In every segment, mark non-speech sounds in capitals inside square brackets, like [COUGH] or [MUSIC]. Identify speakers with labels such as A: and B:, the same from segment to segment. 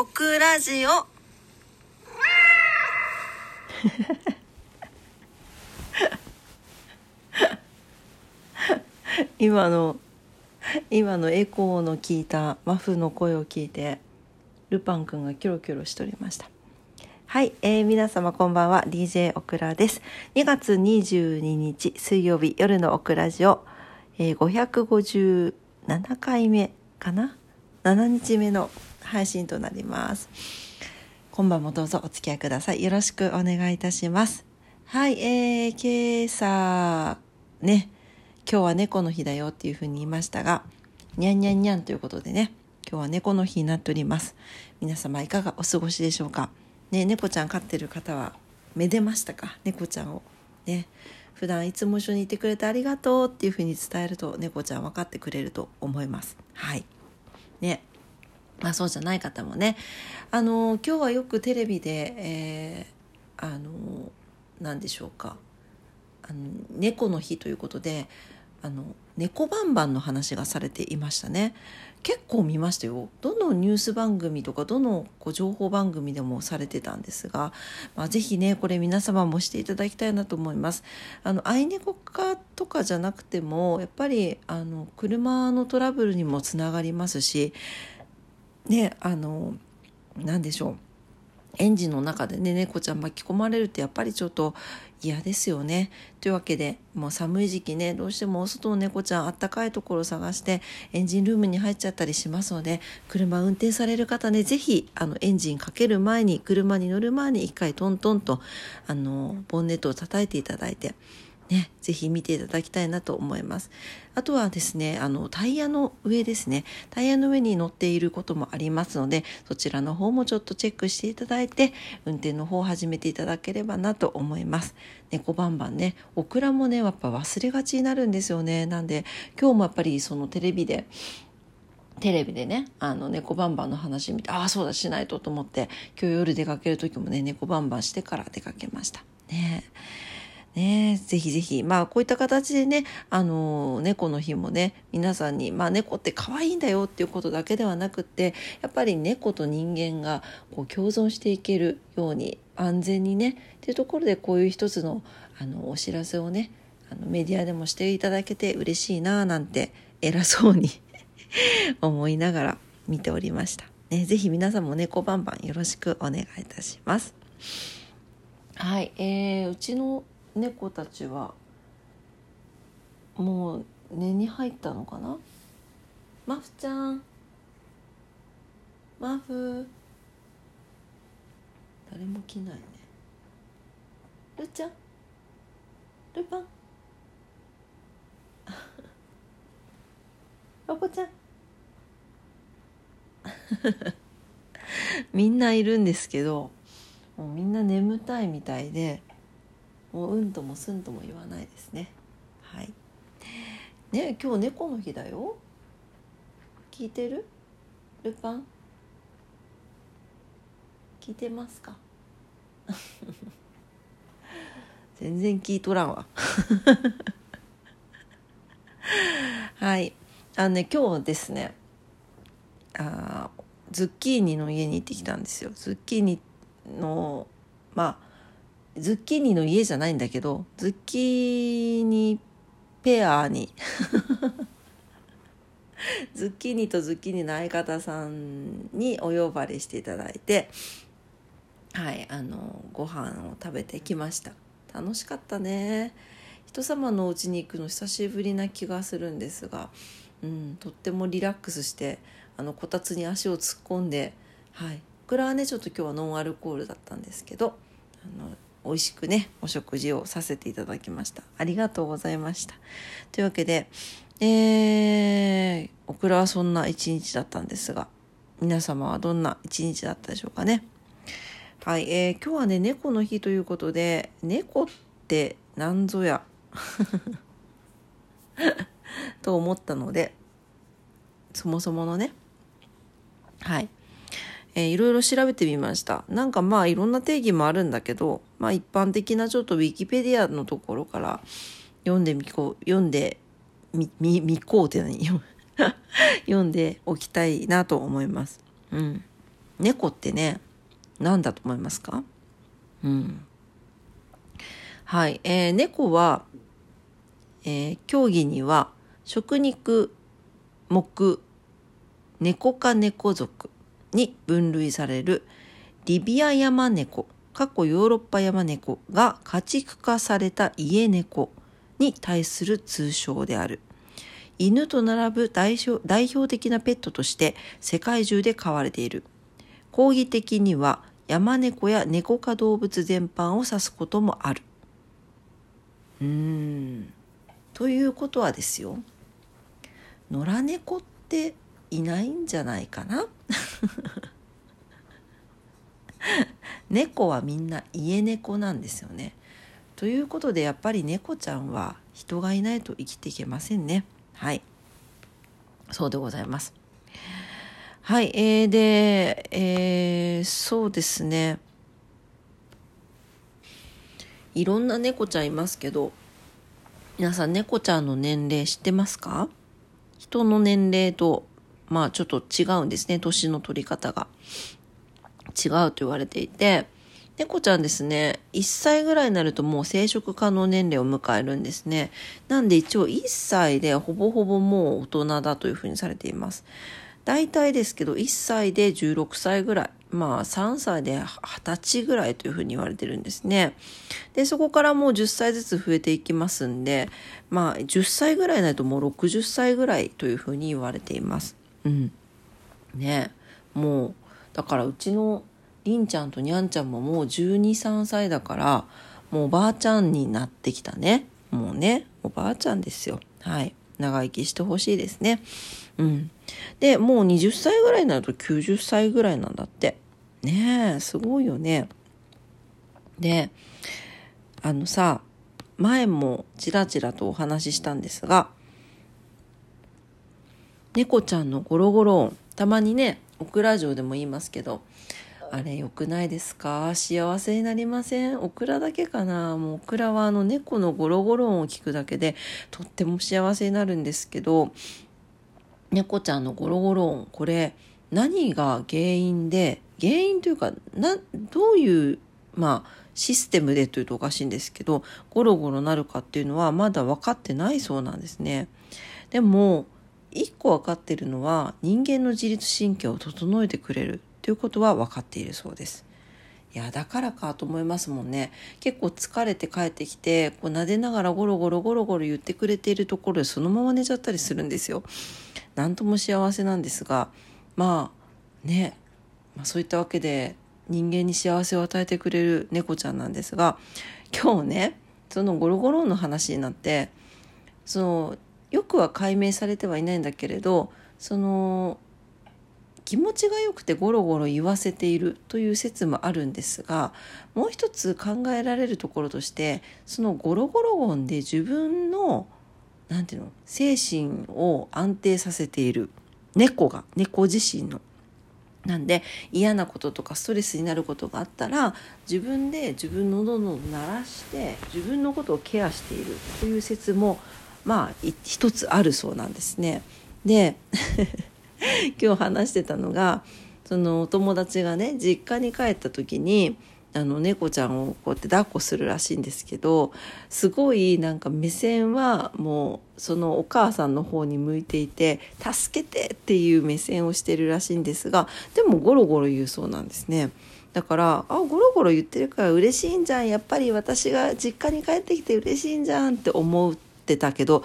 A: オクラジオ。[LAUGHS]
B: 今の今のエコーの聞いたマフの声を聞いてルパンくんがキョロキョロしておりました。はい、えー、皆様こんばんは。DJ オクラです。2月22日水曜日夜のオクラジオ、えー、557回目かな？7日目の配信となります今晩もどうぞお付き合いくださいよろしくお願いいたしますはい、えー、今朝ね今日は猫の日だよっていうふうに言いましたが、にゃんにゃんにゃんということでね、今日は猫の日になっております。皆様いかがお過ごしでしょうか？ね、猫ちゃん飼ってる方は、めでましたか？猫ちゃんを。ね、普段いつも一緒にいてくれてありがとうっていうふうに伝えると、猫ちゃん分かってくれると思います。はい。ね。まあそうじゃない方もね、あの、今日はよくテレビで、えー、あの、何でしょうか。あの猫の日ということであの猫バンバンの話がされていましたね。結構見ましたよ。どのニュース番組とかどのこう情報番組でもされてたんですが、まあ、ぜひねこれ皆様もしていただきたいなと思います。あの愛猫化とかじゃなくてもやっぱりあの車のトラブルにもつながりますしねあの何でしょうエンジンの中でね猫ちゃん巻き込まれるってやっぱりちょっと嫌ですよね。というわけでもう寒い時期ねどうしてもお外の猫ちゃんあったかいところを探してエンジンルームに入っちゃったりしますので車運転される方ね是非あのエンジンかける前に車に乗る前に一回トントンとあのボンネットを叩いていただいてね、ぜひ見ていただきたいなと思います。あとはですね、あの、タイヤの上ですね。タイヤの上に乗っていることもありますので、そちらの方もちょっとチェックしていただいて、運転の方を始めていただければなと思います。猫バンバンね、オクラもね、やっぱ忘れがちになるんですよね。なんで、今日もやっぱりそのテレビで、テレビでね、あの、猫バンバンの話見て、ああ、そうだ、しないとと思って、今日夜出かける時もね、猫バンバンしてから出かけました。ねえねぜひぜひ、まあこういった形でね、あの、猫の日もね、皆さんに、まあ猫って可愛いんだよっていうことだけではなくって、やっぱり猫と人間がこう共存していけるように、安全にね、っていうところでこういう一つの、あの、お知らせをね、あのメディアでもしていただけて嬉しいなぁなんて偉そうに [LAUGHS] 思いながら見ておりました。ね、ぜひ皆さんも猫バンバンよろしくお願いいたします。はい、えー、うちの猫たちはもう寝に入ったのかな？マフちゃん。マフ。誰も来ないね。ルちゃん。ルパン。[LAUGHS] ロコちゃん。[LAUGHS] みんないるんですけどもうみんな眠たいみたいでもううんともすんとも言わないですね。はい。ね今日猫の日だよ。聞いてる？ルパン？聞いてますか？[LAUGHS] 全然聞いとらんわ。[LAUGHS] はい。あのね今日ですねあズッキーニの家に行ってきたんですよ。ズッキーニのまあズッキーニの家じゃないんだけどズッキーニペアに [LAUGHS] ズッキーニとズッキーニの相方さんにお呼ばれしていただいてはいあのご飯を食べてきました。楽しかったね。人様のお家に行くの久しぶりな気がするんですが、うん、とってもリラックスしてあのこたつに足を突っ込んではい。これはねちょっと今日はノンアルコールだったんですけどあの美味しくねお食事をさせていただきました。ありがとうございました。というわけでえー、オクラはそんな一日だったんですが皆様はどんな一日だったでしょうかね。はい、えー、今日はね猫の日ということで猫って何ぞや？[LAUGHS] と思ったのでそもそものね。はい。えー、いろいろ調べてみました。なんかまあいろんな定義もあるんだけど、まあ一般的なちょっとウィキペディアのところから読んでみこう、読んでみ、み、みこうって何？[LAUGHS] 読んでおきたいなと思います。うん。猫ってね何だと思いますか？うんはい、えー、猫は、えー、競技には食肉目猫科猫属に分類されるリビアヤマネコ過去ヨーロッパヤマネコが家畜化された家猫に対する通称である。犬と並ぶ代表代表的なペットとして世界中で飼われている。講義的には山猫や猫科動物全般を指すこともある。うーん。ということはですよ。野良猫っていないんじゃないかな？[LAUGHS] 猫はみんな家猫なんですよね。ということでやっぱり猫ちゃんは人がいないと生きていけませんね。はいそうでございます。はい、えー、で、えー、そうですね。いろんな猫ちゃんいますけど、皆さん猫ちゃんの年齢知ってますか？人の年齢と、まあちょっと違うんですね、年の取り方が。違うと言われていて、猫ちゃんですね、1歳ぐらいになるともう生殖可能年齢を迎えるんですね。なんで一応1歳でほぼほぼもう大人だというふうにされています。大体ですけど1歳で16歳ぐらい。まあ3歳で20歳ぐらいというふうに言われてるんですね。で、そこからもう10歳ずつ増えていきますんで、まあ10歳ぐらいになるともう60歳ぐらいというふうに言われています。うん。ねもうだからうちのりんちゃんとにゃんちゃんももう12、3歳だから、もうおばあちゃんになってきたね。もうね、おばあちゃんですよ。はい。長生きしてほしいですね。うん。で、もう20歳ぐらいになると90歳ぐらいなんだって。ねえ、すごいよね。で、あのさ、前もちらちらとお話ししたんですが、猫ちゃんのゴロゴロ音、たまにね、オクラ城でも言いますけど、あれ良くないですか？幸せになりません？オクラだけかな？もうオクラはあの猫のゴロゴロ音を聞くだけでとっても幸せになるんですけど猫ちゃんのゴロゴロ音これ何が原因で原因というかなどういうまあシステムでというとおかしいんですけどゴロゴロなるかっていうのはまだ分かってないそうなんですね。でも一個分かってるのは人間の自律神経を整えてくれるということは分かっているそうです。いやだからかと思いますもんね結構疲れて帰ってきてこう撫でながらゴロゴロゴロゴロ言ってくれているところでそのまま寝ちゃったりするんですよ。なんとも幸せなんですがまあね、まあ、そういったわけで人間に幸せを与えてくれる猫ちゃんなんですが今日ねそのゴロゴロの話になってそのよくは解明されてはいないんだけれどその気持ちが良くてゴロゴロ言わせているという説もあるんですがもう一つ考えられるところとしてそのゴロゴロ音で自分の何て言うの精神を安定させている猫が猫自身の。なんで嫌なこととかストレスになることがあったら自分で自分の喉を鳴らして自分のことをケアしているという説もまあ一つあるそうなんですね。で [LAUGHS] 今日話してたのがそのお友達がね実家に帰った時にあの猫ちゃんをこうやって抱っこするらしいんですけどすごいなんか目線はもうそのお母さんの方に向いていて「助けて!」っていう目線をしてるらしいんですがでもゴロゴロ言うそうなんですね。だからあゴロゴロ言ってるから嬉しいんじゃんやっぱり私が実家に帰ってきて嬉しいんじゃんって思うってたけど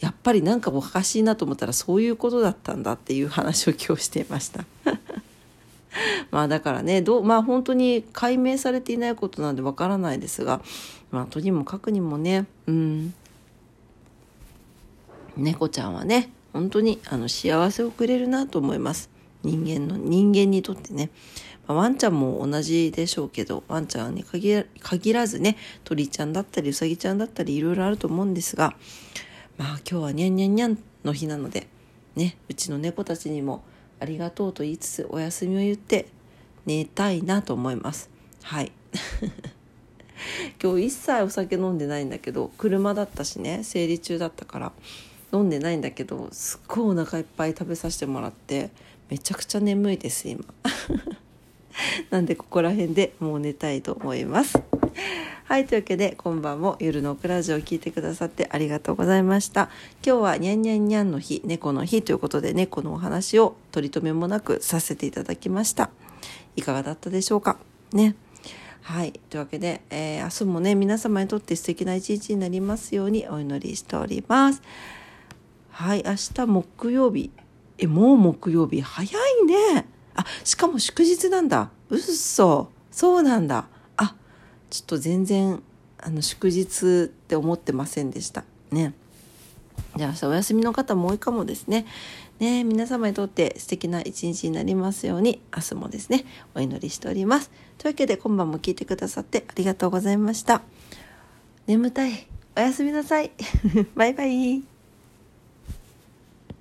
B: やっぱりなんかおかしいなと思ったらそういうことだったんだっていう話を今日していました。[LAUGHS] まあだからねどうまあ本当に解明されていないことなんでわからないですがまあとにもかくにもねうん猫ちゃんはね本当にあの幸せをくれるなと思います人間の人間にとってね、まあ、ワンちゃんも同じでしょうけどワンちゃんに限らずね鳥ちゃんだったりうさぎちゃんだったりいろいろあると思うんですがまあ今日はにゃんにゃんにゃんの日なのでねうちの猫たちにもありがとうと言いつつお休みを言って寝たいなと思います。はい。[LAUGHS] 今日一切お酒飲んでないんだけど車だったしね生理中だったから飲んでないんだけどすっごいお腹いっぱい食べさせてもらってめちゃくちゃ眠いです今 [LAUGHS] なんでここら辺でもう寝たいと思います。はい、というわけで今晩も夜のオクラジオを聞いてくださってありがとうございました。今日はにゃんにゃんにゃんの日、猫の日ということで猫のお話を取り留めもなくさせていただきました。いかがだったでしょうか？ね。はい。というわけで、えー、明日もね、皆様にとって素敵な一日になりますようにお祈りしております。はい。明日木曜日。え、もう木曜日。早いね。あ、しかも祝日なんだ。うっそ。そうなんだ。あ、ちょっと全然、あの、祝日って思ってませんでした。ね。じゃあ明日お休みの方も多いかもですね。ね皆様にとって素敵な一日になりますように明日もですねお祈りしております。というわけで今晩も聞いてくださってありがとうございました。眠たい。おやすみなさい。[LAUGHS] バイバイ。